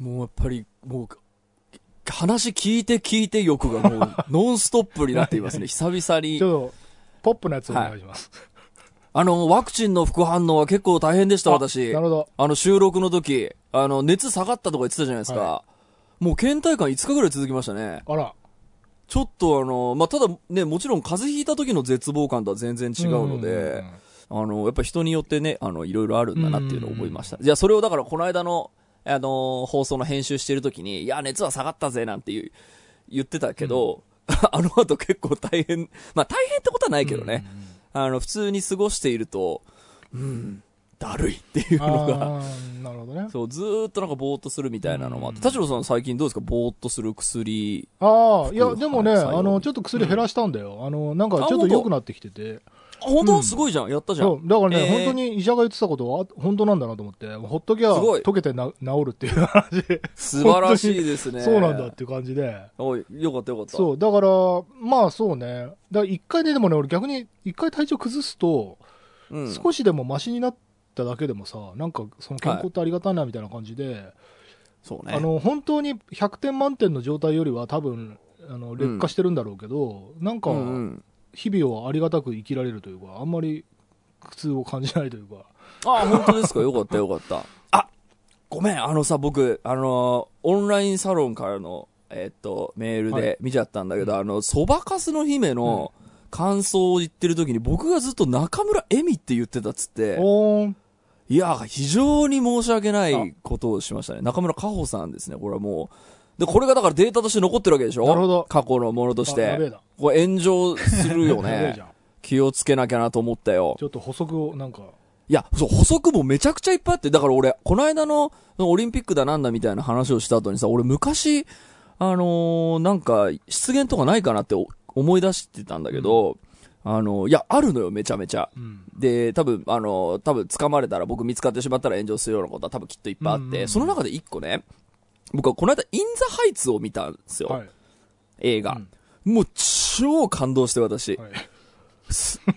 もうやっぱり、もう、話聞いて聞いて欲がもう、ノンストップになっていますね。久々にち。ょっと、ポップなやつお願いします。あの、ワクチンの副反応は結構大変でした、あ私。なるほど。あの、収録の時、あの、熱下がったとか言ってたじゃないですか。はもう倦怠感5日ぐらい続きましたね。あら。ちょっとあの、まあ、ただね、もちろん風邪ひいた時の絶望感とは全然違うので、あの、やっぱ人によってね、あの、いろいろあるんだなっていうのを思いました。じゃあそれをだからこの間の、あの、放送の編集してる時に、いや、熱は下がったぜ、なんていう、言ってたけど、あの後結構大変、まあ大変ってことはないけどね、あの、普通に過ごしていると、うん、だるいっていうのが、なるほどね。そう、ずーっとなんかぼーっとするみたいなのもあって、田代さん最近どうですか？ぼーっとする薬。ああ、いや、でもね、あの、ちょっと薬減らしたんだよ。あの、なんかちょっと良くなってきてて。あ、本当、うんすごいじゃん。やったじゃん。だからね、えー本当に医者が言ってたことは、本当なんだなと思って、ほっときゃ、溶けてな治るっていう話。素晴らしいですね。そうなんだっていう感じで。おい、よかったよかった。そう、だから、まあそうね。だから一回ね、でもね、俺逆に、一回体調崩すと、うん。少しでもマシになっただけでもさ、なんかその健康ってありがたいなみたいな感じで、そうね。あの、本当に100点満点の状態よりは多分、あの、劣化してるんだろうけど、なんかう、んうん。日々をありがたく生きられるというか、あんまり苦痛を感じないというか。あ、本当ですか？よかったよかった。あ、ごめん、あのさ、僕、あの、オンラインサロンからの、えっと、メールはいで見ちゃったんだけど、あの、そばかすの姫の感想を言ってる時に、僕がずっと中村恵美って言ってたっつって。いや、非常に申し訳ないことをしましたね。中村佳穂さんですね、これはもう。で、これがだからデータとして残ってるわけでしょ？なるほど過去のものとしてあやべえな。これ炎上するよ やべえねじ。ゃん気をつけなきゃなと思ったよ。ちょっと補足をなんか、いや、そう、補足もめちゃくちゃいっぱいあって、だから俺、この間のオリンピックだなんだみたいな話をした後にさ、俺昔、あのーなんか、失言とかないかなってお思い出してたんだけど、あのいや、あるのよ、めちゃめちゃ。うん。で、多分、あの多分掴まれたら僕見つかってしまったら炎上するようなことは多分きっといっぱいあって、うんその中で一個ね、僕はこの間、インザハイツを見たんですよ、はい。映画。もう超感動して私。はい。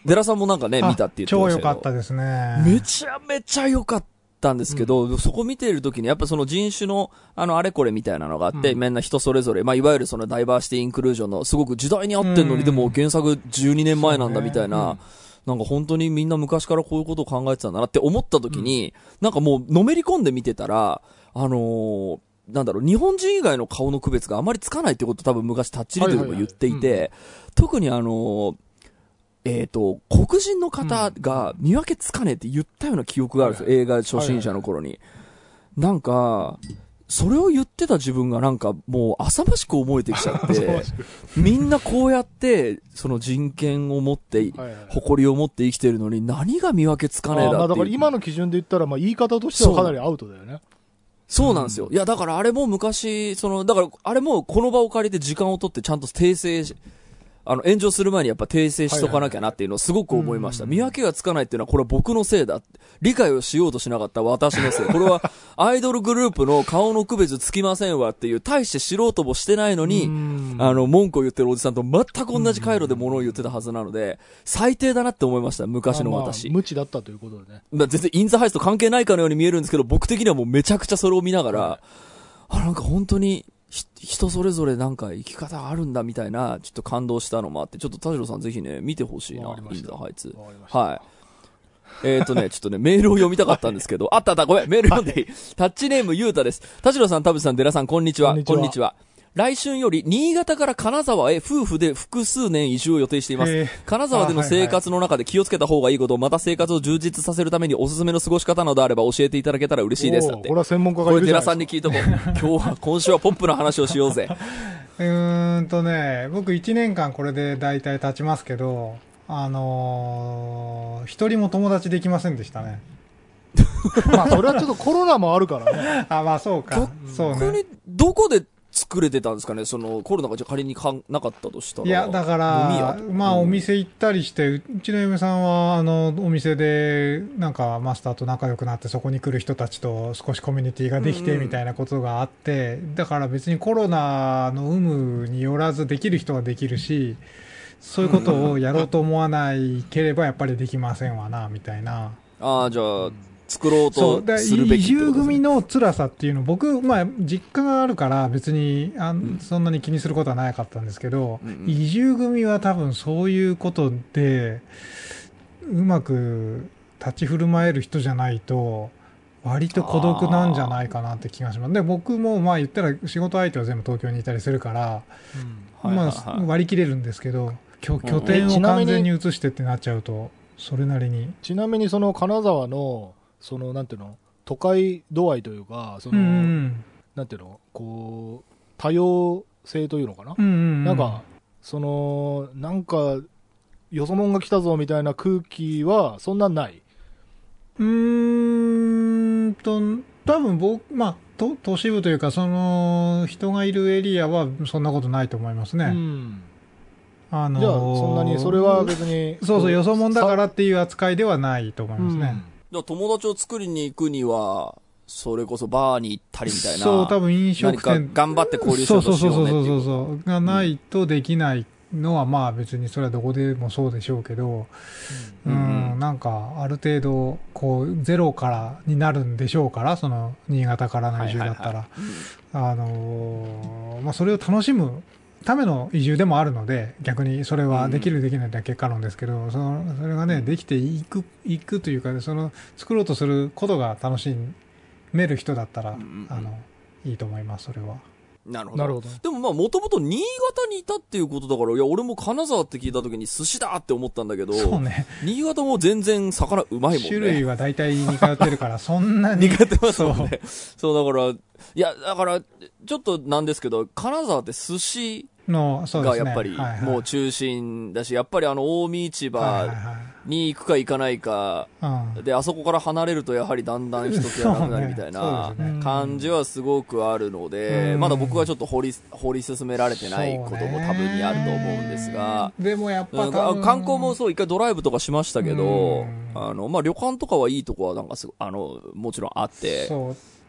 デラさんもなんかね、見たって言って超ましたけど。良かったですね。めちゃめちゃ良かったんですけど、そこ見てるときに、やっぱその人種の、あの、あれこれみたいなのがあって、うんみんな人それぞれ、まあ、いわゆるそのダイバーシティインクルージョンの、すごく時代に合ってんのに、うんでも原作12年前なんだみたいな、なんか本当にみんな昔からこういうことを考えてたんだなって思ったときに、なんかもうのめり込んで見てたら、あのーなんだろう、日本人以外の顔の区別があまりつかないってことを多分昔タッチリでも言っていて、特にあのーえっ、と、黒人の方が見分けつかねえって言ったような記憶があるんですよ、はい映画初心者の頃に。なんか、それを言ってた自分がなんかもう浅ましく思えてきちゃって、みんなこうやって、その人権を持って、誇りを持って生きてるのに何が見分けつかねえだだっていう。から今の基準で言ったら、まあ言い方としてはかなりアウトだよね。そうなんですよ。いや、だからあれも昔、その、だからあれもこの場を借りて時間を取ってちゃんと訂正し、あの、炎上する前にやっぱ訂正しとかなきゃなっていうのをすごく思いました。はい見分けがつかないっていうのはこれは僕のせいだ。理解をしようとしなかった私のせい。これは アイドルグループの顔の区別つきませんわっていう、大して知ろうともしてないのに、うんあの、文句を言ってるおじさんと全く同じ回路で物を言ってたはずなので、最低だなって思いました、昔の私。まあ無知だったということでね。まあ、全然インザハイスと関係ないかのように見えるんですけど、僕的にはもうめちゃくちゃそれを見ながら、あ、なんか本当に、ひ人それぞれなんか生き方あるんだみたいな、ちょっと感動したのもあって、ちょっと田代さんぜひね、見てほしいなインしたザハイツ。わかりましたはい。えっ、とね、ちょっとね、メールを読みたかったんですけど、あったあった、ごめん、メール読んでいい。タッチネームゆうたです。田代さん、田淵さん、デラさん、こんにちは。こんにちは来春より、新潟から金沢へ夫婦で複数年移住を予定しています。金沢での生活の中で気をつけた方がいいこと、また生活を充実させるためにおすすめの過ごし方などあれば教えていただけたら嬉しいです。だってこれ。は専門家がこれ、いるじゃないですか。さんに聞いとこう。今日は、今週はポップな話をしようぜ。うーんとね、僕1年間これで大体経ちますけど、あのー、一人も友達できませんでしたね。まあそれはちょっとコロナもあるからね。あ、まあそうか。そうね。逆に、どこで作れてたんですかね？その、コロナがじゃあ仮にかんなかったとしたら。いや、だから屋、まあ、うん。お店行ったりして、うちの嫁さんは、あの、お店で、なんか、マスターと仲良くなって、そこに来る人たちと少しコミュニティができて、うん。うんみたいなことがあって、だから別にコロナの有無によらず、できる人はできるし、そういうことをやろうと思わないければ、やっぱりできませんわな、みたいな。ああ、じゃあ、作ろうとするべ移住きってことですね。組の辛さっていうの僕、まあ、実家があるから別にあん、うん。そんなに気にすることはなかったんですけど、うん。うん移住組は多分そういうことでうまく立ち振る舞える人じゃないと割と孤独なんじゃないかなって気がします。で僕もまあ言ったら仕事相手は全部東京にいたりするから、はいはいはい。まあ、割り切れるんですけど拠拠点を完全に移してってなっちゃうとそれなりに。ちなみにその金沢のそのなんていうの？都会度合いというかその、うんうんなんていうの？こう多様性というのかな、うんうんうん。なんかそのなんかよそ者が来たぞみたいな空気はそんなない？うーんと、多分僕、まあ、都都市部というか、その、人がいるエリアはそんなことないと思いますね。うん。あのーじゃあそんなにそれは別にそうそう、よそ者だかさらっていう扱いではないと思いますね。だから友達を作りに行くには、それこそバーに行ったりみたいな。そう、多分飲食店。頑張って交流しようとしようねっていうそうそうそうそうそう。がないとできないのは、まあ別にそれはどこでもそうでしょうけど、ううんん、なんかある程度、こう、ゼロからになるんでしょうから、その、新潟からの移住だったら。あのーまあ、それを楽しむための移住でもあるので、逆にそれはできる、できないだけ結果論ですけど、そのそれがね、できていく、いくというか、その、作ろうとすることが楽しめる人だったら、うんうんうんあの、いいと思います、それは。なるほど。なるほどでもまあ、もともと新潟にいたっていうことだから、いや、俺も金沢って聞いた時に寿司だって思ったんだけど、そうね。新潟も全然魚うまいもんね。種類は大体似通ってるから、そんなに。苦手ますもんね。そう、だから、いや、だから、ちょっとなんですけど、金沢って寿司の、そうですね。がやっぱりもう中心だし、やっぱりあの、近江市場に行くか行かないか、うん。で、あそこから離れるとやはりだんだん人気がなくなるみたいな感じはすごくあるので、うん。まだ僕はちょっと掘り、掘り進められてないことも多分にあると思うんですが、でもやっぱ観光もそう、一回ドライブとかしましたけど、うん。あの、まあ、旅館とかはいいとこはなんかすごあの、もちろんあって、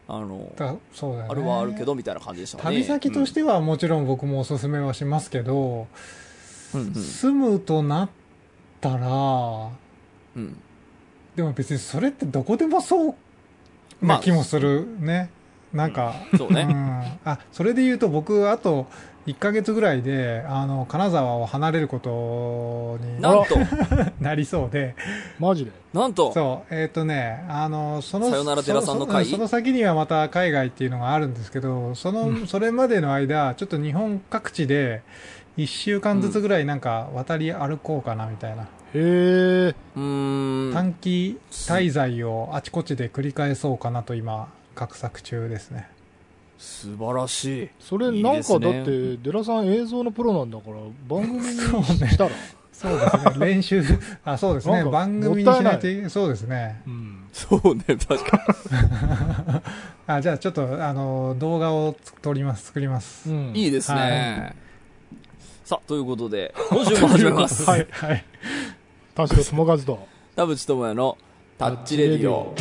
あの、だそうだよね。あるはあるけどみたいな感じでしたかね。旅先としてはもちろん僕もおすすめはしますけど、うん、うん、住むとなったら、うん。でも別にそれってどこでもそうまあな気もするね。なんか、そうね。うん、あそれで言うと僕あと1ヶ月ぐらいであの金沢を離れることになんと、なりそうで。マジで？なんと、そう。えっ、とねあのそのさよなら寺さんの会？その先にはまた海外っていうのがあるんですけどその、それまでの間ちょっと日本各地で1週間ずつぐらいなんか渡り歩こうかなみたいな、へえうーん。短期滞在をあちこちで繰り返そうかなと今画策中ですね素晴らしい。それいいなんかだってデラさん映像のプロなんだから番組にそうねしたら。そうですね。練習あそうですね。番組にしないといそうですね。うん。そうね、確か あじゃあちょっとあの動画を撮ります作ります、うん。に。いいですはね。さあ、ということで、今週も始めます。はい。はい。田代智和と。田淵智也のタッチレディオ。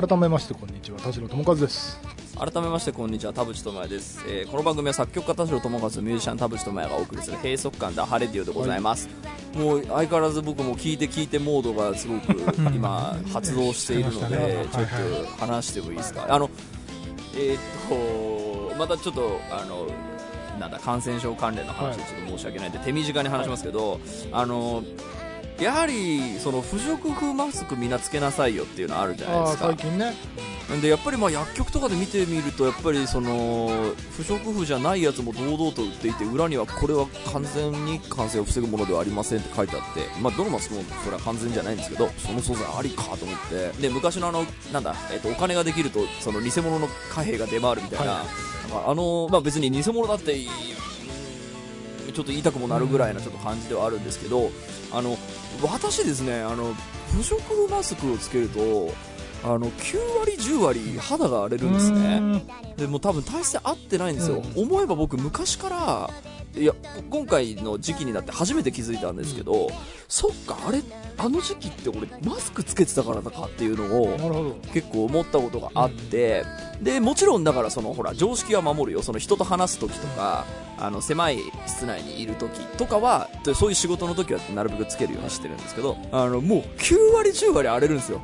改めましてこんにちは田代智和です。改めましてこんにちは田淵智也です、えーこの番組は作曲家田代智和ミュージシャン田淵智也がお送りする閉塞感ダハレディオでございます、もう相変わらず僕も聞いて聞いてモードがすごく今発動しているのしてましたね。でちょっと話してもいいですか？あのえーっとまたちょっとあのなんだ感染症関連の話でちょっと申し訳ないんで手短に話しますけど、あのやはりその不織布マスクみんなつけなさいよっていうのあるじゃないですか。最近ね。でやっぱりまあ薬局とかで見てみるとやっぱりその不織布じゃないやつも堂々と売っていて裏にはこれは完全に感染を防ぐものではありませんって書いてあって、まあ、どのマスクもそれは完全じゃないんですけどその素材ありかと思ってで昔のあのなんだ、えっとお金ができるとその偽物の貨幣が出回るみたいな,、はなんかあのまあ、別に偽物だってちょっと言いたくもなるぐらいなちょっと感じではあるんですけどあの私ですねあの不織布マスクをつけるとあの9割10割肌が荒れるんですね。でもう多分体質合ってないんですよ、思えば僕昔からいや今回の時期になって初めて気づいたんですけど、そっかあれあの時期って俺マスクつけてたからだかっていうのを。結構思ったことがあって、でもちろんだからそのほら常識は守るよその人と話す時とかあの狭い室内にいる時とかはでそういう仕事の時はなるべくつけるようにしてるんですけどあのもう9割10割荒れるんですよ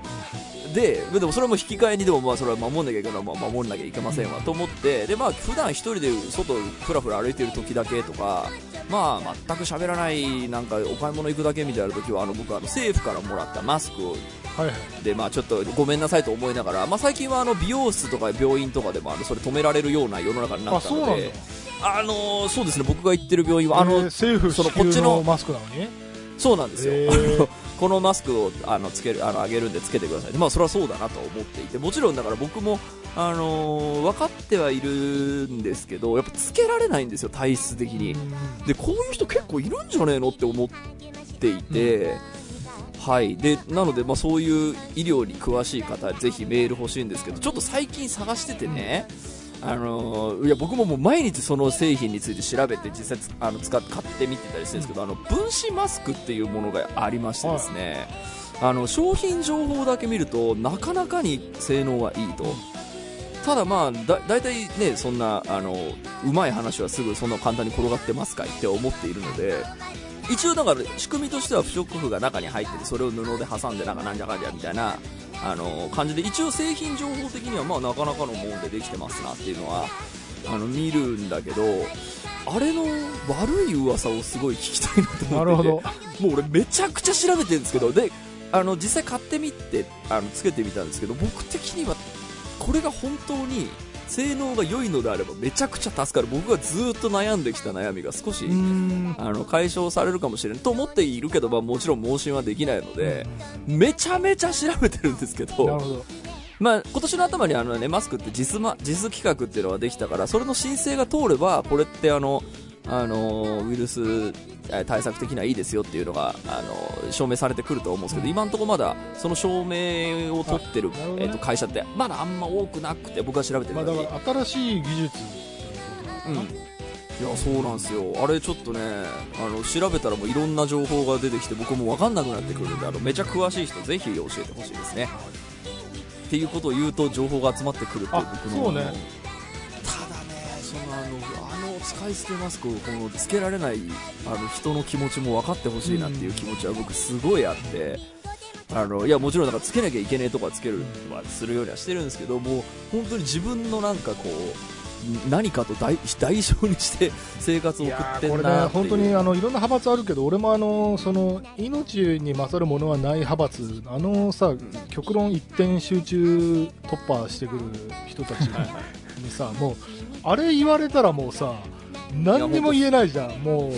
ででもそれも引き換えにでもまあそれは守んなきゃいけないまあ守んなきゃいけませんわと思ってでまあ普段一人で外ふらふら歩いてる時だけとかまあ全く喋らないなんかお買い物行くだけみたいな時はあの僕はあの政府からもらったマスクをはいはい。でまあちょっとごめんなさいと思いながら、まあ、最近はあの美容室とか病院とかでもあのそれ止められるような世の中になあ、った。のであのーそうですね僕が行ってる病院はあの、えー政府そのこっちののマスクなのにそうなんですよ、このマスクをあのつけるあのあげるんでつけてください。まあそれはそうだなと思っていて。もちろんだから僕もあのー分かってはいるんですけどやっぱつけられないんですよ体質的に。でこういう人結構いるんじゃねえのって思っていて、はい。でなので、まあ、そういう医療に詳しい方ぜひメール欲しいんですけどちょっと最近探しててね、あのーいや僕ももう毎日その製品について調べて実際つあの使っ買ってみてたりしてるんですけど、あの分子マスクっていうものがありましてですね、あの商品情報だけ見るとなかなかに性能がいいと。ただまあだ大体ねそんなあのうまい話はすぐそんな簡単に転がってますかいって思っているので一応だから仕組みとしては不織布が中に入っててそれを布で挟んでなんかなんじゃかんじゃみたいなあの感じで一応製品情報的にはまあなかなかのもんでできてますなっていうのはあの見るんだけどあれの悪い噂をすごい聞きたいなと思っててなるほど。もう俺めちゃくちゃ調べてるんですけどであの実際買ってみてあのつけてみたんですけど僕的にはこれが本当に性能が良いのであればめちゃくちゃ助かる僕がずっと悩んできた悩みが少し。あの解消されるかもしれないと思っているけど、まあ、もちろん盲信はできないのでめちゃめちゃ調べてるんですけど。まあ、今年の頭にあの、ね、マスクって実,、ま、実企画っていうのができたからそれの申請が通ればこれってあのあのウイルスえー対策的にはいいですよっていうのがあの証明されてくると思うんですけど今のところまだその証明を取ってるあなるほどね。えー、と会社ってまだあんま多くなくて僕は調べてるまあだから新しい技術ってことなのかな。いやそうなんですよ。あれちょっとねあの調べたらもういろんな情報が出てきて僕も分かんなくなってくるんであのめちゃ詳しい人ぜひ教えてほしいですね。っていうことを言うと情報が集まってくるっていうあ僕のそうねのあの使い捨てマスクをこのつけられないあの人の気持ちも分かってほしいなっていう気持ちは僕すごいあってあのいやもちろんだかつけなきゃいけないとこはつけるはするようにはしてるんですけども本当に自分のなんかこう何かと代代償にして生活を送ってんなっていう。本当にあのいろんな派閥あるけど俺もあのその命に勝るものはない派閥あのさ極論一点集中突破してくる人たちにさもうあれ言われたらもうさ何にも言えないじゃん、もう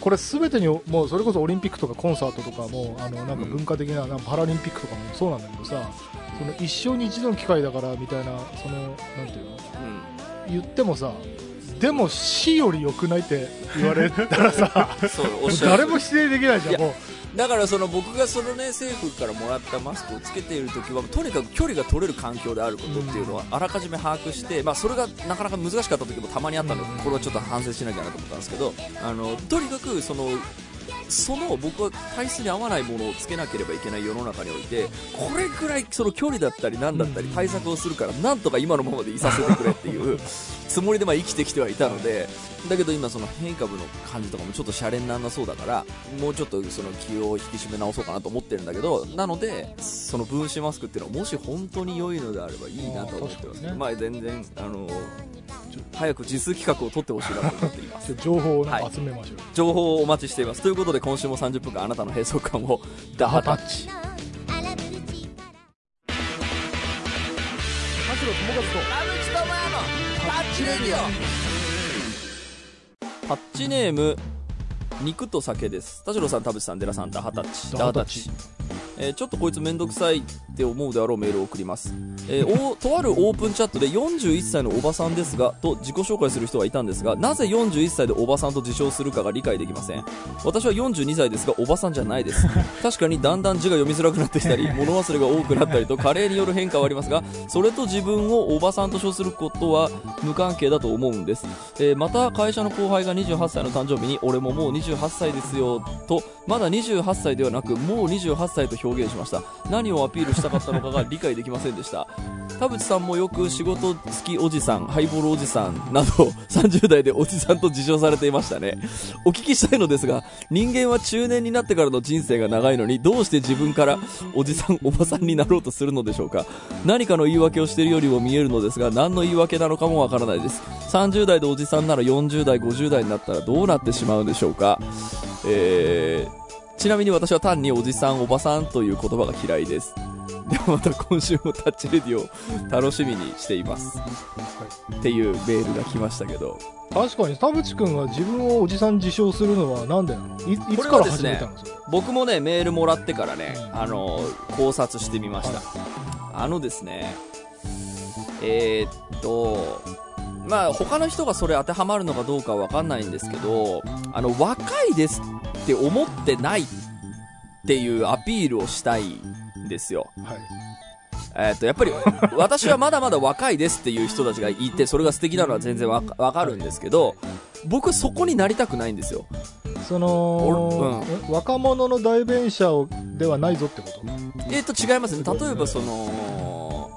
これすべてにもうそれこそオリンピックとかコンサートとかもあのなんか文化的ななんかパラリンピックとかもそうなんだけどさその一生に一度の機会だからみたいなそのなんていうの？言ってもさでも死より良くないって言われたらさ 誰も否定できないじゃんもだからその僕がそのね政府からもらったマスクをつけている時はとにかく距離が取れる環境であることっていうのはあらかじめ把握して、まあ、それがなかなか難しかった時もたまにあったのでうん。これはちょっと反省しなきゃなと思ったんですけどあのとにかくそのその僕は体質に合わないものをつけなければいけない世の中においてこれぐらいその距離だったり何だったり対策をするからなんとか今のままでいさせてくれっていうつもりでまあ生きてきてはいたのでだけど今その変異株の感じとかもちょっとシャレにならなそうだからもうちょっとその気を引き締め直そうかなと思ってるんだけどなのでその分子マスクっていうのはもし本当に良いのであればいいなと思ってます、ね。まあ全然あの早く実企画を取ってほしいなと思っています。う 情報を集めましょう、情報をお待ちしています。ということで今週も30分間あなたの閉塞感をダハタッチタッチネーム肉と酒です。田代さん田淵さん寺さんダハタッチ。ダハタッチ。えーちょっとこいつめんどくさいって思うであろうメールを送ります、えーおとあるオープンチャットで41歳のおばさんですがと自己紹介する人がいたんですがなぜ41歳でおばさんと自称するかが理解できません。私は42歳ですがおばさんじゃないです。確かにだんだん字が読みづらくなってきたり 物忘れが多くなったりと加齢による変化はありますがそれと自分をおばさんと称することは無関係だと思うんです、えーまた会社の後輩が28歳の誕生日に俺ももう28歳ですよとまだ28歳ではなくもう28歳と表現しました。何をアピールしたかったのかが理解できませんでした。田淵さんもよく仕事好きおじさんハイボールおじさん など30代でおじさんと自称されていましたね。お聞きしたいのですが人間は中年になってからの人生が長いのにどうして自分からおじさんおばさんになろうとするのでしょうか？何かの言い訳をしているよりも見えるのですが何の言い訳なのかもわからないです。30代でおじさんなら40代50代になったらどうなってしまうんでしょうか？えーちなみに私は単におじさんおばさんという言葉が嫌いです。ではまた今週もタッチレディを楽しみにしています、っていうメールが来ましたけど。確かに田淵君が自分をおじさん自称するのはなんでなの？いいつからはですね始めたのそれ僕もねメールもらってからねうん。あの考察してみました。あのですねえーっとまあ他の人がそれ当てはまるのかどうかは分かんないんですけどあの若いですって思ってないっていうアピールをしたいんですよ。はい。えーっとやっぱり 私はまだまだ若いですっていう人たちがいてそれが素敵なのは全然わかるんですけど僕はそこになりたくないんですよ。その、え若者の代弁者をではないぞってこと？えー、と違いますね。例えばその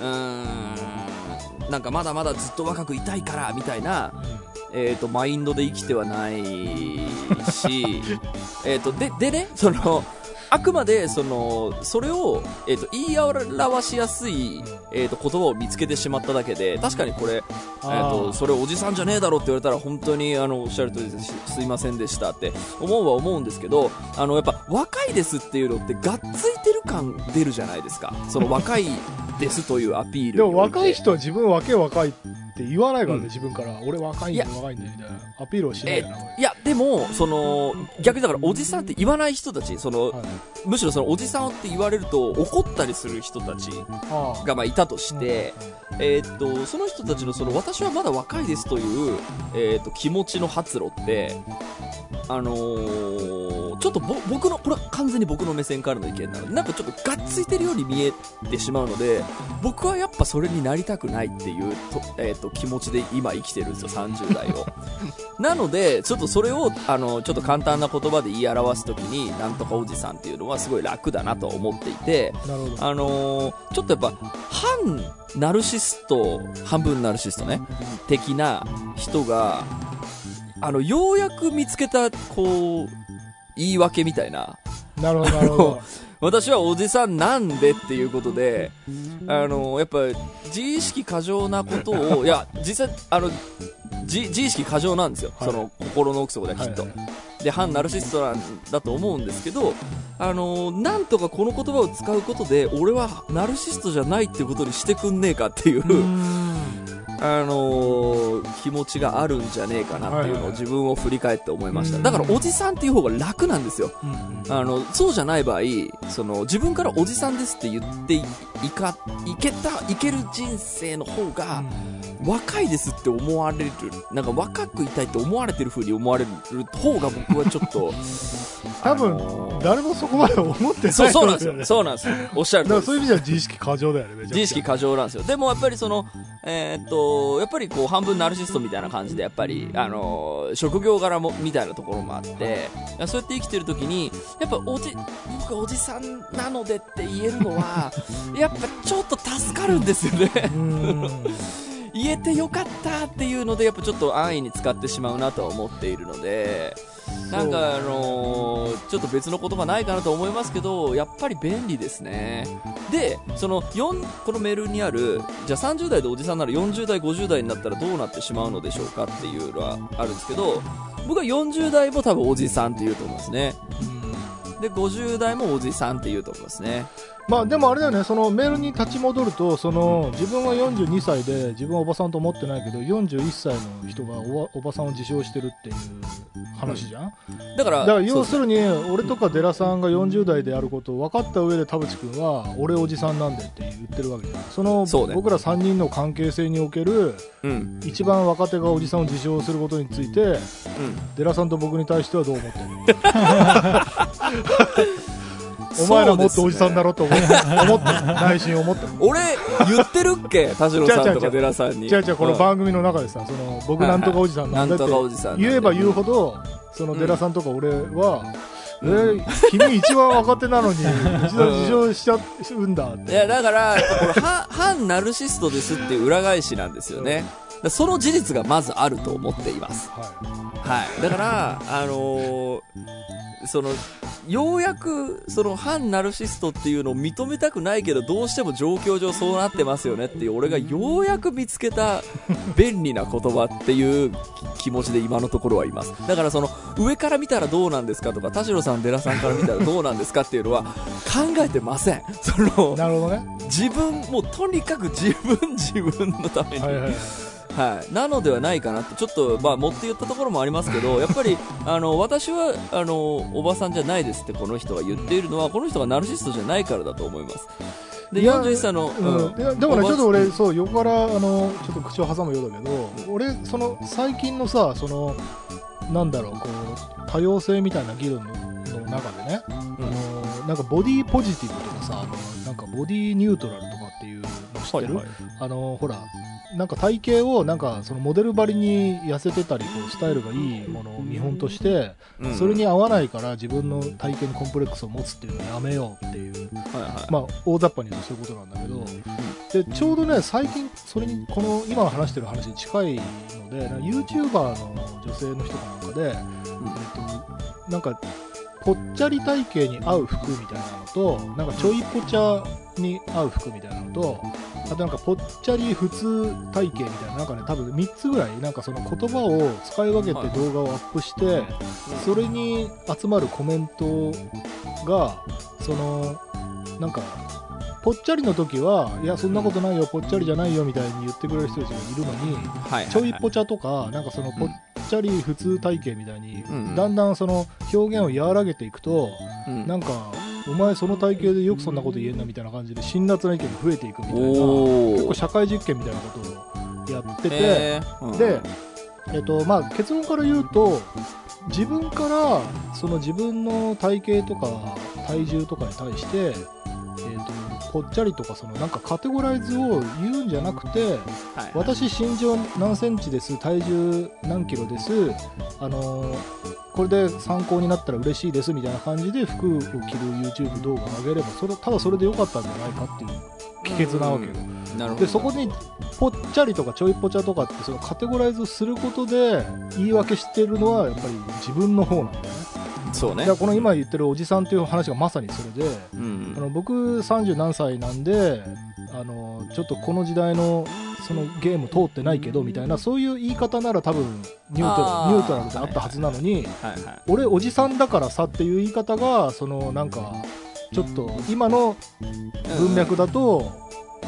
うーんなんかまだまだずっと若くいたいからみたいな、えー、とマインドで生きてはないし えーとででねそのあくまでそのそれを、えー、と言い表しやすい、えー、と言葉を見つけてしまっただけで確かにこれ、えー、とそれおじさんじゃねえだろって言われたら本当にあのおっしゃる通りですすいませんでしたって思うは思うんですけどあのやっぱ若いですっていうのってがっついてる感出るじゃないですか。その若いですというアピールでも若い人は自分若い若いって言わないからね、うん。自分から。俺若いんだよ若いんだよみたいな。アピールをしないよな、いやでもその逆にだからおじさんって言わない人たちその、はい。むしろそのおじさんって言われると怒ったりする人たちがまあいたとして、えーっとその人たちのその私はまだ若いですという、えーっと気持ちの発露ってあのーちょっとぼ僕のこれは完全に僕の目線からの意見なのでなんかちょっとがっついてるように見えてしまうので僕はやっぱそれになりたくないっていうと、えーっと気持ちで今生きてるんですよ30代を。なのでちょっとそれをあのちょっと簡単な言葉で言い表すときになんとかおじさんっていうのはすごい楽だなと思っていてあのーちょっとやっぱ反ナルシスト半分ナルシストね的な人があのようやく見つけたこう言い訳みたいな。なるほどなるほど 私はおじさんなんでっていうことであのやっぱ自意識過剰なことを いや実際あの自自意識過剰なんですよ、はい。その心の奥底ではきっと、はいはいで反ナルシストなんだと思うんですけど、あのーなんとかこの言葉を使うことで俺はナルシストじゃないっていうことにしてくんねえかっていう、あのー気持ちがあるんじゃねえかなっていうのを自分を振り返って思いました、うん。だからおじさんっていう方が楽なんですよ。あのそうじゃない場合その自分からおじさんですって言っていいかいけたいける人生の方が、若いですって思われるなんか若くいたいって思われてる風に思われる方が僕はちょっと 多分、あのー誰もそこまで思ってないそうそうなんですよ。だそうなんですよ。おっしゃるからそういう意味では自意識過剰だよね自意識過剰なんですよ。でもやっぱりそのえーっとやっぱりこう半分ナルシストみたいな感じでやっぱりあのー職業柄もみたいなところもあってそうやって生きてる時にやっぱおじ僕おじさんなのでって言えるのは やっぱちょっと助かるんですよね。うん言えてよかったっていうのでやっぱちょっと安易に使ってしまうなとは思っているのでなんかあのーちょっと別の言葉ないかなと思いますけどやっぱり便利ですね。でその4このメールにあるじゃあ30代でおじさんなら40代50代になったらどうなってしまうのでしょうかっていうのはあるんですけど僕は40代も多分おじさんって言うと思いますね。で50代もおじさんって言うと思いますね。まあでもあれだよねそのメールに立ち戻るとその自分は42歳で自分はおばさんと思ってないけど41歳の人がおばおばさんを自称してるっていう話じゃん、だから、だから要するに俺とかデラさんが40代であることを分かった上で田淵君は俺おじさんなんでって言ってるわけじゃん。その僕ら3人の関係性におけるうん。一番若手がおじさんを自称することについてうん。デラさんと僕に対してはどう思ってる？お前らもっとおじさんだろと 思って思ってる内心思って。る俺、言ってるっけ？田代さんとか寺さんに。違う違うこのうん番組の中でさその僕なんとかおじさんなんだってなんとかおじさんなんで言えば言うほどそのデラさんとか俺は、えー君一番若手なのに一度自称しちゃうんだって。いや、だから、これ、反、反ナルシストですっていう裏返しなんですよね。その事実がまずあると思っています。ははい。だから、あのーその、ようやく、その、反ナルシストっていうのを認めたくないけど、どうしても状況上そうなってますよねっていう、俺がようやく見つけた便利な言葉っていう気持ちで今のところはいます。だからその、上から見たらどうなんですかとか、田代さん、寺さんから見たらどうなんですかっていうのは、考えてません。そのね自分、もうとにかく自分自分のために、はいはいはいはい、なのではないかなって、ちょっと、まあ、持って言ったところもありますけど、やっぱり、あの、私は、あの、おばさんじゃないですってこの人が言っているのは、この人がナルシストじゃないからだと思います。で、いや41歳の、うん。いやでもねちょっと俺そう横からあのちょっと口を挟むようだけど俺その最近のさそのなんだろうこう多様性みたいな議論のの中でね、あのなんかボディポジティブとかさあのなんかボディニュートラルとかっていうの知ってる、はいはい。あのほらなんか体型をなんかそのモデルばりに痩せてたりこうスタイルがいいものを見本として、うんそれに合わないから自分の体型にコンプレックスを持つっていうのをやめようっていうはいはい。まあ、大雑把に言うとそういうことなんだけど、でちょうどね、最近、それに、この今話してる話に近いので、YouTuber の女性の人かなんかで、えっと、なんか、ぽっちゃり体型に合う服みたいなのと、なんかちょいぽちゃに合う服みたいなのと、あとなんかぽっちゃり普通体型みたいな、なんかね、多分3つぐらい、なんかその言葉を使い分けて動画をアップして、それに集まるコメントが、その、なんか、ぽっちゃりの時は、いや、そんなことないよ、ぽっちゃりじゃないよみたいに言ってくれる人たちがいるのに、はい。はい。ちょいぽちゃとか、なんかそのぽっちゃり普通体型みたいに、うんだんだんその表現を和らげていくと、うん。なんか、お前その体型でよくそんなこと言えんなみたいな感じで、辛辣な意見が増えていくみたいな、結構社会実験みたいなことをやってて、えー。うんで、えっとまあ、結論から言うと自分からその自分の体型とか体重とかに対して、えっとぽっちゃりとかそのなんかカテゴライズを言うんじゃなくてはい。私身長何センチです体重何キロですあのーこれで参考になったら嬉しいですみたいな感じで服を着る YouTube 動画を上げればそれただそれでよかったんじゃないかっていう帰結なわけよ、なるほど。でそこにぽっちゃりとかちょいぽちゃとかってそのカテゴライズすることで言い訳してるのはやっぱり自分の方なんだよねそうね。この今言ってるおじさんっていう話がまさにそれでうんあの僕30何歳なんであのちょっとこの時代のそのゲーム通ってないけどみたいなそういう言い方なら多分ニュートラニュートラルであったはずなのに、はいはい。俺おじさんだからさっていう言い方がそのなんかちょっと今の文脈だと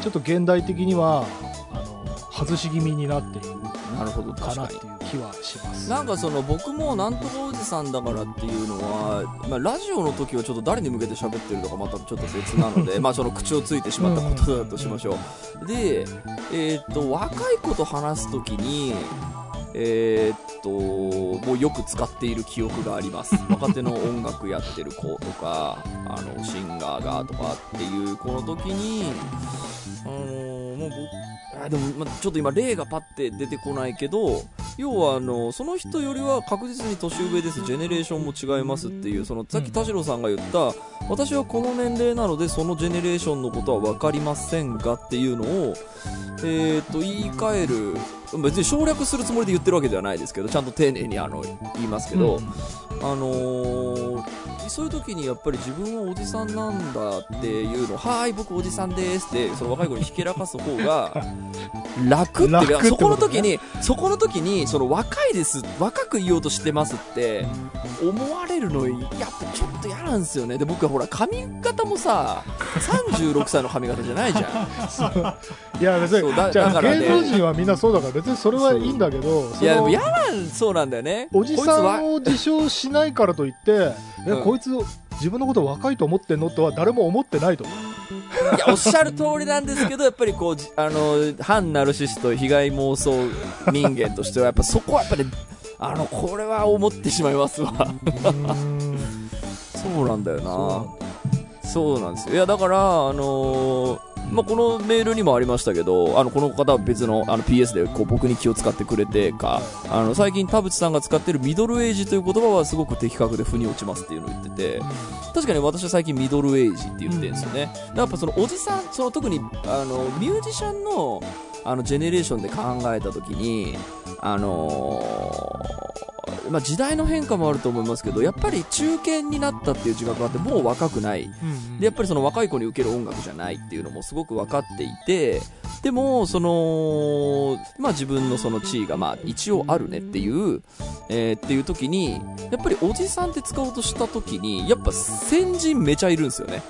ちょっと現代的にはあの外し気味になっているかなっていう。気はします。なんかその僕もなんとかおじさんだからっていうのは、まあ、ラジオの時はちょっと誰に向けて喋ってるのかまたちょっと別なので まあその口をついてしまったことだとしましょう。でえーっと若い子と話す時にえーっともうよく使っている記憶があります。若手の音楽やってる子とかあのシンガーがとかっていう子の時にあのーもう僕あでも、まあ、ちょっと今例がパッて出てこないけど要はあのその人よりは確実に年上です。ジェネレーションも違いますっていうそのさっき田代さんが言った、私はこの年齢なのでそのジェネレーションのことは分かりませんがっていうのを、えー、と言い換える別に省略するつもりで言ってるわけではないですけどちゃんと丁寧にあの言いますけど、うん。あのーそういう時にやっぱり自分はおじさんなんだっていうの「はーい僕おじさんです」ってその若い子にひけらかす方が 楽ってそこの時に、そこの時に、その若いです、若く言おうとしてますって、思われるの、やっぱちょっと嫌なんですよね。で、僕はほら、髪型もさ、36歳の髪型じゃないじゃん。いや別にじゃあだからね芸能人はみんなそうだから別にそれはいいんだけどそいや、でもの嫌なん、そうなんだよね。おじさんを自称しないからといってえ うんこいつ自分のこと若いと思ってんのとは誰も思ってないと思ういや、おっしゃる通りなんですけど、やっぱりこう、じあの、反ナルシスト、被害妄想人間としては、やっぱそこはやっぱり、あの、これは思ってしまいますわ。そうなんだよな。そうなんですよ。いや、だから、あのーまあ、このメールにもありましたけど、あの、この方は別の、あの、PS で、こう、僕に気を使ってくれてか、あの、最近田淵さんが使ってるミドルエイジという言葉はすごく的確で腑に落ちますっていうのを言ってて、確かに私は最近ミドルエイジって言ってるんですよね。やっぱそのおじさん、その特に、あの、ミュージシャンの、あの、ジェネレーションで考えたときに、あのーまあ、時代の変化もあると思いますけど、やっぱり中堅になったっていう自覚があって、もう若くない。で、やっぱりその若い子に受ける音楽じゃないっていうのもすごく分かっていて、でも、その、まあ自分のその地位がまあ一応あるねっていう、えーっていう時に、やっぱりおじさんって使おうとした時に、やっぱ先人めちゃいるんですよね。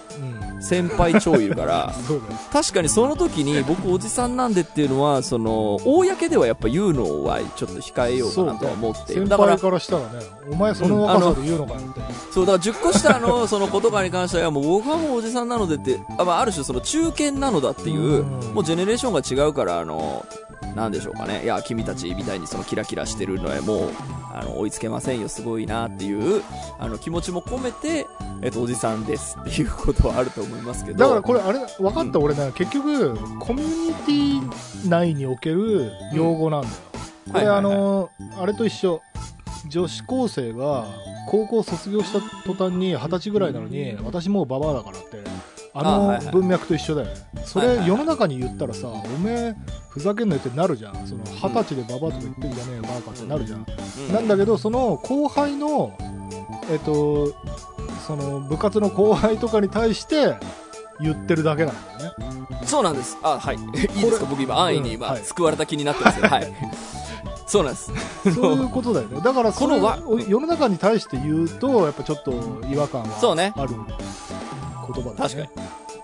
うん先輩超いるから。確かにその時に僕おじさんなんでっていうのは、その、公ではやっぱ言うのはちょっと控えようかなとは思ってだから輩、からしたらねお前その若さで言うのかよって。そう、だから10個下のその言葉に関しては、もう僕はもうおじさんなのでって、あ,、まあ、ある種その中堅なのだっていう、うん。もうジェネレーションが違うから、あの、なんでしょうかね。いや、君たちみたいにそのキラキラしてるのはもう、あの、追いつけませんよ、すごいなっていう、あの、気持ちも込めて、えっと、おじさんですっていうことはあると思いますけど。だからこれあれ分かった俺ね。結局コミュニティ内における用語なんだよ、これあのあれと一緒。女子高生が高校卒業した途端に二十歳ぐらいなのに私もうババアだからってあの文脈と一緒だよね。それ世の中に言ったらさおめえふざけんなよってなるじゃん。その二十歳でババアとか言ってんじゃねえよバカってなるじゃん。うん。なんだけどその後輩のえっとその部活の後輩とかに対して言ってるだけなんだよね。そうなんです。あ、はい。いいですか？僕今、安易に今、救われた気になってますけど、はい。そうなんです。そういうことだよね。だからこの世の中に対して言うとやっぱちょっと違和感はある言葉だ確かに。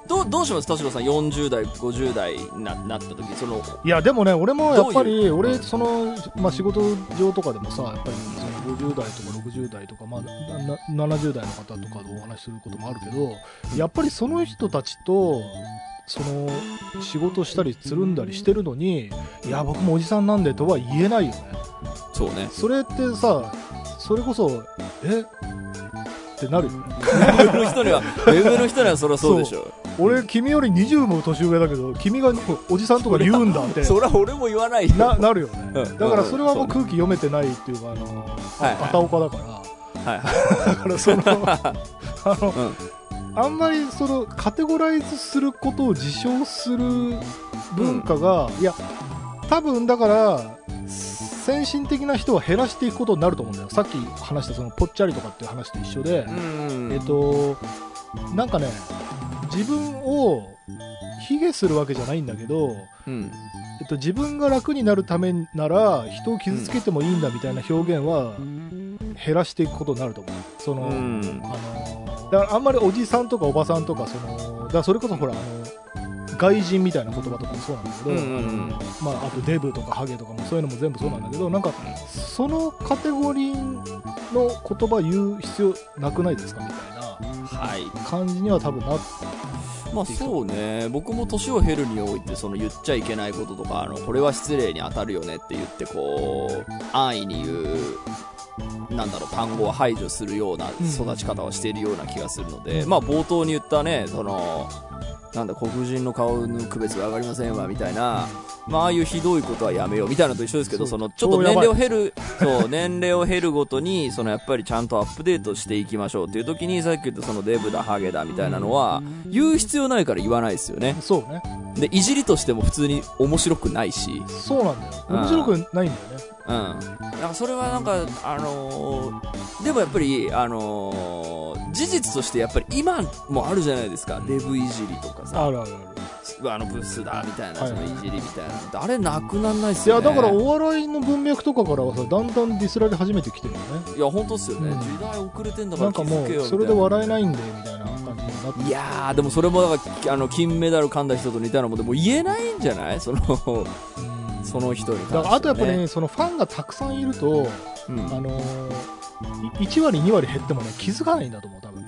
どう、どうします？田代さん40代、50代にななった時、その、いやでもね俺もやっぱり俺うんその、まあ、仕事上とかでもさやっぱりその50代とか60代とか、まあ、なな70代の方とかでお話しすることもあるけどやっぱりその人たちとその仕事したりつるんだりしてるのにいや僕もおじさんなんでとは言えないよね。そうね。それってさそれこそえ？ってなるよね。ウェブの人には、ウェブの人にはそりゃそうでしょ。俺君より20も年上だけど君がおじさんとか言うんだって。そりゃ俺も言わないよ。ななるよね。うん。だからそれはもううん。空気読めてないっていうかあのはいはい。あたおかだから。はいはい。だからその あのうん。あんまりそのカテゴライズすることを自称する文化が、いや多分だから先進的な人は減らしていくことになると思うんだよ。さっき話したそのぽっちゃりとかっていう話と一緒で、うん。えっとなんかね自分を卑下するわけじゃないんだけど、うん。えっと、自分が楽になるためなら人を傷つけてもいいんだみたいな表現は減らしていくことになると思うその、うん。あのだからあんまりおじさんとかおばさんとかそのだからそれこそほらあの外人みたいな言葉とかもそうなんだけど、うんうんうんまあ、あとデブとかハゲとかもそういうのも全部そうなんだけどなんかそのカテゴリーの言葉言う必要なくないですか？みたい。な感じには多分なっまあそうね、僕も年を経るにおいて、その言っちゃいけないこととか、あの、これは失礼に当たるよねって言って、こう、安易に言う、なんだろう、単語を排除するような育ち方をしているような気がするので、まあ冒頭に言ったね、その、なんだ、黒人の顔の区別が上がりませんわ、みたいな、まあ、ああいうひどいことはやめよう、みたいなのと一緒ですけど、その、ちょっと年齢を経る、そう、年齢を経るごとに、その、やっぱりちゃんとアップデートしていきましょうっていう時に、さっき言ったそのデブだ、ハゲだ、みたいなのは、言う必要ないから言わないですよね。そうね。で、いじりとしても普通に面白くないし、そうなんだよ。うん。面白くないんだよね。うん。なんかそれはなんか、あのーでもやっぱり、あのー事実としてやっぱり今もあるじゃないですか。デブいじりとかさ。あるあるあるあのブスだみたいな、はい。そのいじりみたいな。あれなくなんないっすよね。いやだからお笑いの文脈とかからはさだんだんディスられ始めてきてるよね。いや本当っすよね、うん。時代遅れてんだからなんかも気づけよみたいな。うそれで笑えないんでみたいな感じになって。いやーでもそれもだからあの金メダル噛んだ人と似たようなもんでもう言えないんじゃない？そのうん。その人にね、だからあとやっぱねそのファンがたくさんいるとうん、あのーい1割2割減ってもね気づかないんだと思う多分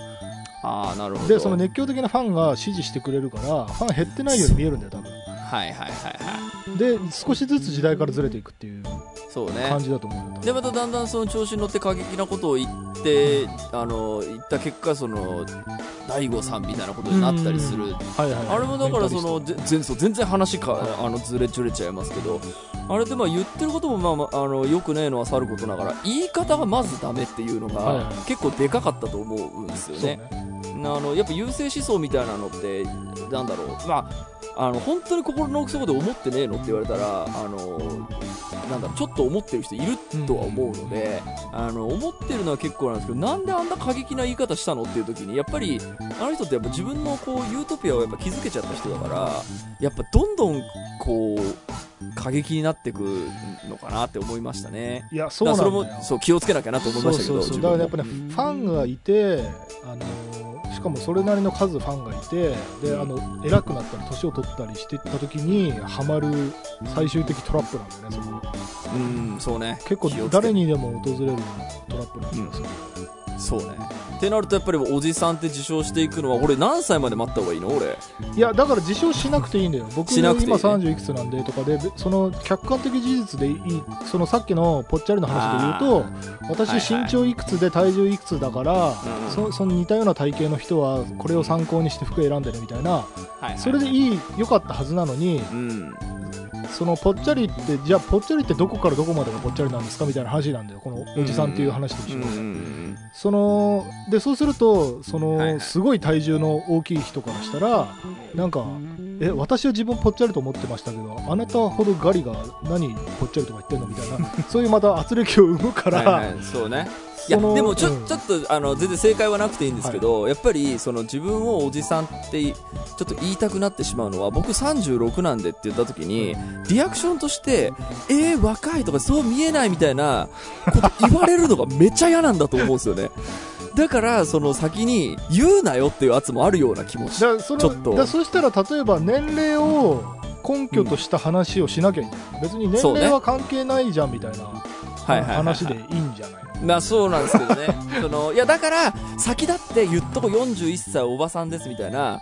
あなるほど。でその熱狂的なファンが支持してくれるからファン減ってないように見えるんだよ多分。はいはいはいはい。で少しずつ時代からずれていくっていうそうね。感じだと思うんだでまただんだんその調子に乗って過激なことを言ってあの言った結果その大悟さんみたいなことになったりする。はいはいはい。あれもだからその全そう全然話かあのずれちゅれちゃいますけどあれでまあ言ってることもまあまああのよくねえのはさることながら言い方がまずダメっていうのはいがはい。結構でかかったと思うんですよそうね。ねあのやっぱ優勢思想みたいなのってなんだろう。まああの本当に心の奥底で思ってねえのって言われたらあのなんだちょっと思ってる人いるとは思うので、あの思ってるのは結構なんですけどなんであんな過激な言い方したのっていう時にやっぱりあの人ってやっぱ自分のこうユートピアをやっぱ築けちゃった人だからやっぱどんどんこう過激になっていくのかなって思いましたね。いやそうそれもそう気をつけなきゃなと思いましたけどだからやっぱねファンがいてあのしかもそれなりの数ファンがいてであの偉くなったり年を取ったりしていった時にハマる最終的トラップなんだよねそこうんそうね。結構誰にでも訪れるようなトラップなんですよ、そうね。ってなるとやっぱりおじさんって自称していくのは俺何歳まで待った方がいいの？俺。いやだから自称しなくていいんだよ。僕しなくていい。ね今30いくつなんでとかでべその客観的事実でいいそのさっきのぽっちゃりの話で言うと私はいはい身長いくつで体重いくつだから、うんそその似たような体型の人はこれを参考にして服選んでねみたいな。はいはい。それでいい良かったはずなのにうんそのぽっちゃりってじゃあぽっちゃりってどこからどこまでがぽっちゃりなんですかみたいな話なんだよ。このおじさんっていう話と一緒うんに、うんそのでそうするとその、はいはい。すごい体重の大きい人からしたらなんかえ私は自分ぽっちゃりと思ってましたけどあなたほどガリが何ぽっちゃりとか言ってんのみたいなそういうまた圧力を生むから、はいはい。そうねいやでもちょ,、うん。ちょっとあの全然正解はなくていいんですけど、やっぱりその自分をおじさんってちょっと言いたくなってしまうのは僕36なんでって言った時にリアクションとしてえー、若いとかそう見えないみたいなこと言われるのがめっちゃ嫌なんだと思うんですよね。だからその先に言うなよっていう圧もあるような気持ちだからそのちょっと。だそしたら例えば年齢を根拠とした話をしなきゃいい。ん。だよ、別に年齢は関係ないじゃんみたいなはいはいはいはい。話でいいんじゃない？のまあそうなんですけどね。そのいやだから先だって言っとこ41歳おばさんですみたいな。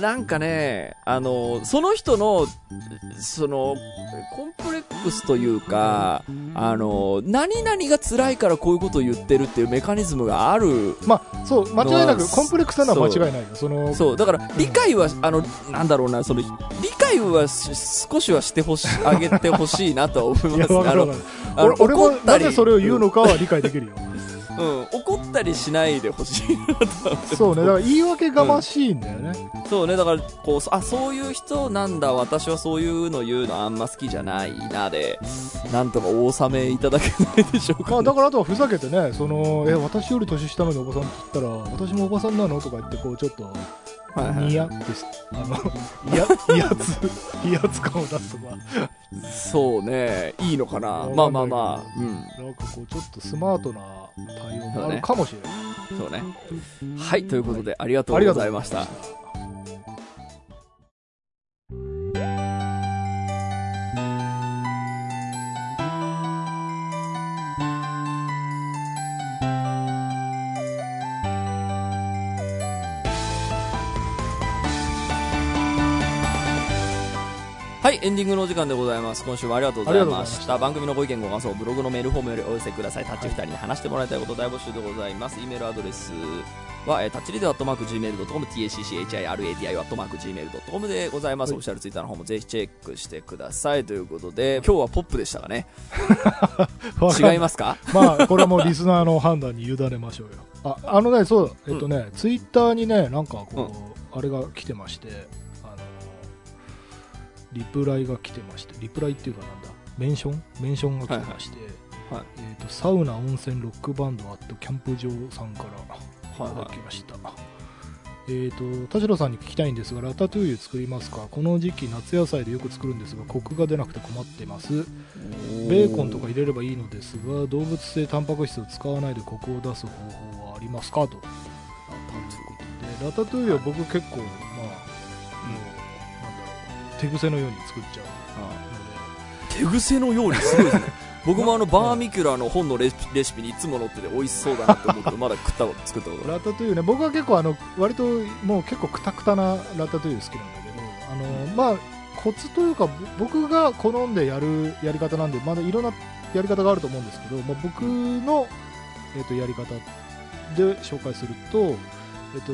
なんかねあのその人のそのコンプレックスというかあの何々が辛いからこういうことを言ってるっていうメカニズムがある。まあそう間違いなくコンプレックスなのは間違いないよ。そのそうだから理解はあのなんだろうなその理解はし少しはしてほしあげてほしいなとは思いますあのあの俺俺も怒ったりなぜそれを言うのかは理解できるよ、うん、怒ったりしないでほしいなとはそうね。だから言い訳がましいんだよね、そうね、だから、こう、あ、そういう人なんだ、私はそういうの言うのあんま好きじゃないな、で、なんとかお納めいただけないでしょうか、まあ、だからあとはふざけてね。そのえ私より年下なのにおばさんって言ったら私もおばさんなの？とか言ってこうちょっとニヤってしあのいや威圧威圧感を出すとかそうね、いいのかな。まあまあまあ、うん、なんかこうちょっとスマートな対応があるかもしれない、そうね。はい、ということで、ありがとうございました。はい、エンディングのお時間でございます。今週もありがとうございました。番組のご意見ご感想、ブログのメールフォームよりお寄せください。タッチ2人に話してもらいたいこと大募集でございます。イメールアドレスは、えータッチリデアットマーク Gmail.com、tacchiradi アットマーク Gmail.com でございます。はいオフィシャルツイッターの方もぜひチェックしてください。ということで、今日はポップでしたかね？違いますか？まあこれはもうリスナーの判断に委ねましょうよああのねそうえっとね、ツイッターにねなんかこう、あれが来てましてリプライが来てましてリプライっていうかなんだメンション？メンションが来てまして、はいえっとサウナ温泉ロックバンドアットキャンプ場さんからいただはい。はきました、えー、と田代さんに聞きたいんですがラタトゥイユ作りますか？この時期夏野菜でよく作るんですがコクが出なくて困っています。ベーコンとか入れればいいのですが動物性タンパク質を使わないでコクを出す方法はありますか？と。でラタトゥイユは僕結構まあ、手癖のように作っちゃう。手癖のようにすごいですね。僕もあのバーミキュラの本のレシピレシピにいつも載ってて美味しそうだなって思うけどまだ食ったこと。作ったことラタトゥイユね。僕は結構あの割ともう結構クタクタなラタトゥイユ好きなんだけどあの、まあコツというかぼ僕が好んでやるやり方なんでまだいろんなやり方があると思うんですけど、まあ、僕の、えっとやり方で紹介すると、えっと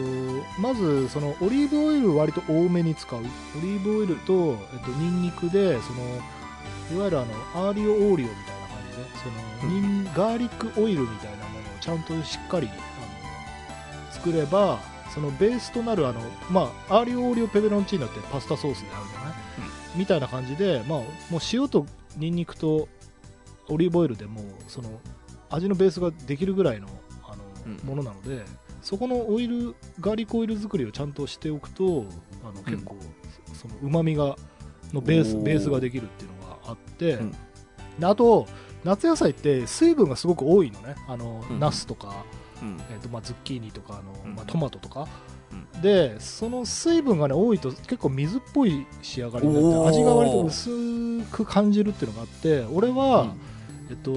まずそのオリーブオイル割と多めに使う。オリーブオイルと、えっとニンニクでそのいわゆるあのアーリオオーリオみたいな感じでそのニンガーリックオイルみたいなものをちゃんとしっかりあの作ればそのベースとなるあの、まあ、アーリオオーリオペペロンチーノってパスタソースであるじゃない、みたいな感じで、まあ、もう塩とニンニクとオリーブオイルでもうその味のベースができるぐらいのあの、うん。ものなのでそこのオイルガーリックオイル作りをちゃんとしておくとあの結構、そのうまみがのベースベースができるっていうのがあって、うん。であと夏野菜って水分がすごく多いのね。あの、うん。ナスとか、うん。えーとまあ、ズッキーニとかあの、うん。まあ、トマトとか、うでその水分が、ね、多いと結構水っぽい仕上がりになって味が割と薄く感じるっていうのがあって俺は、えっと、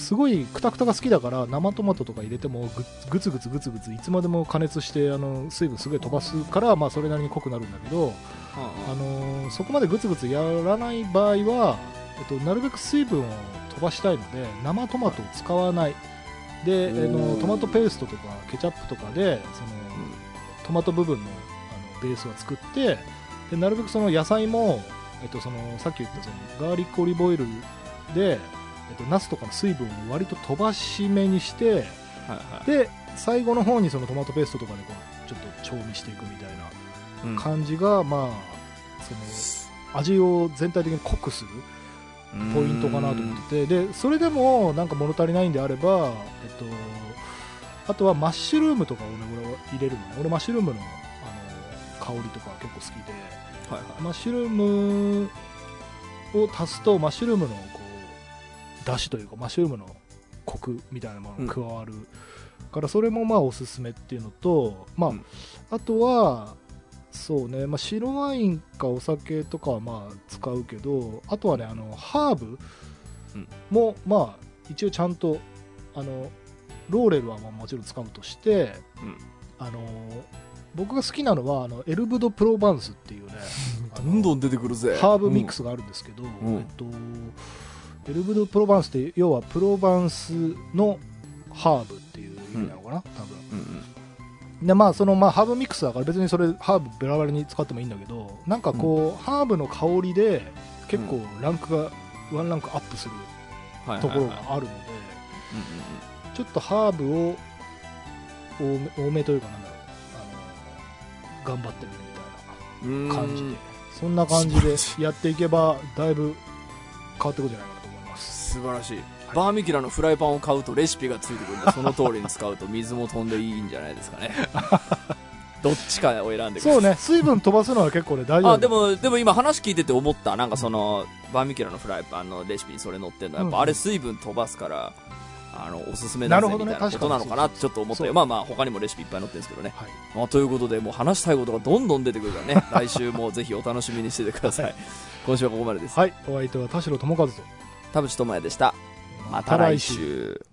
すごいクタクタが好きだから生トマトとか入れてもぐぐつぐつぐつぐついつまでも加熱してあの水分すごい飛ばすから、まあ、それなりに濃くなるんだけど、あのそこまでぐつぐつやらない場合は、えっと、なるべく水分を飛ばしたいので生トマトを使わない。であのトマトペーストとかケチャップとかでその、トマト部分のあのベースを作ってでなるべくその野菜も、えっと、そのさっき言ったそのガーリックオリーブオイルで、えっと、ナスとかの水分を割と飛ばし目にしてはいはい。で最後の方にそのトマトペーストとかでこうちょっと調味していくみたいうん。な感じが、まあその味を全体的に濃くするポイントかなと思っててでそれでもなんか物足りないんであれば、えっと、あとはマッシュルームとかをね俺は入れるのね。俺マッシュルームのあの香りとか結構好きではいはい。マッシュルームを足すとマッシュルームの出汁というかマッシュルームのコクみたいなものが加わる、からそれもまあおすすめっていうのと、まあうん。あとはそうね、まあ、白ワインかお酒とかはまあ使うけどあとはねあのハーブうん。もまあ一応ちゃんとあのローレルはまあもちろん使うとして、うん。あの僕が好きなのはあのエルブ・ド・プロバンスっていうね どんどん出てくるぜ。ハーブミックスがあるんですけど、ん。えっと、エルブ・ド・プロバンスって要はプロバンスのハーブっていう意味なのかな、多分。うんうんでまあそのまあハーブミックスだから別にそれハーブベラベラに使ってもいいんだけどなんかこう、ハーブの香りで結構ランクが、ワンランクアップするところがあるので、うんちょっとハーブを多め多めというかなんだろうあの頑張ってみるみたいなうんうん。感じで。そんな感じでやっていけばだいぶ変わってくるんじゃないかな素晴らしい。バーミキュラのフライパンを買うとレシピがついてくるんで その通りに使うと水も飛んでいいんじゃないですかね。どっちかを選んでください。そうね。水分飛ばすのは結構ね大丈夫。あでもでも今話聞いてて思ったなんかそのバーミキュラのフライパンのレシピにそれ載ってるのはやっぱうんあれ水分飛ばすからあのおすすめだぜなるほどねみたいなことなのかなってちょっと思ったそう。よまあまあ他にもレシピいっぱい載ってるんですけどね、はい。まあ、ということでもう話したいことがどんどん出てくるからね。来週もぜひお楽しみにしててください。今週はここまでです。はい。お相手は田代智和と田淵智也でした。また来週。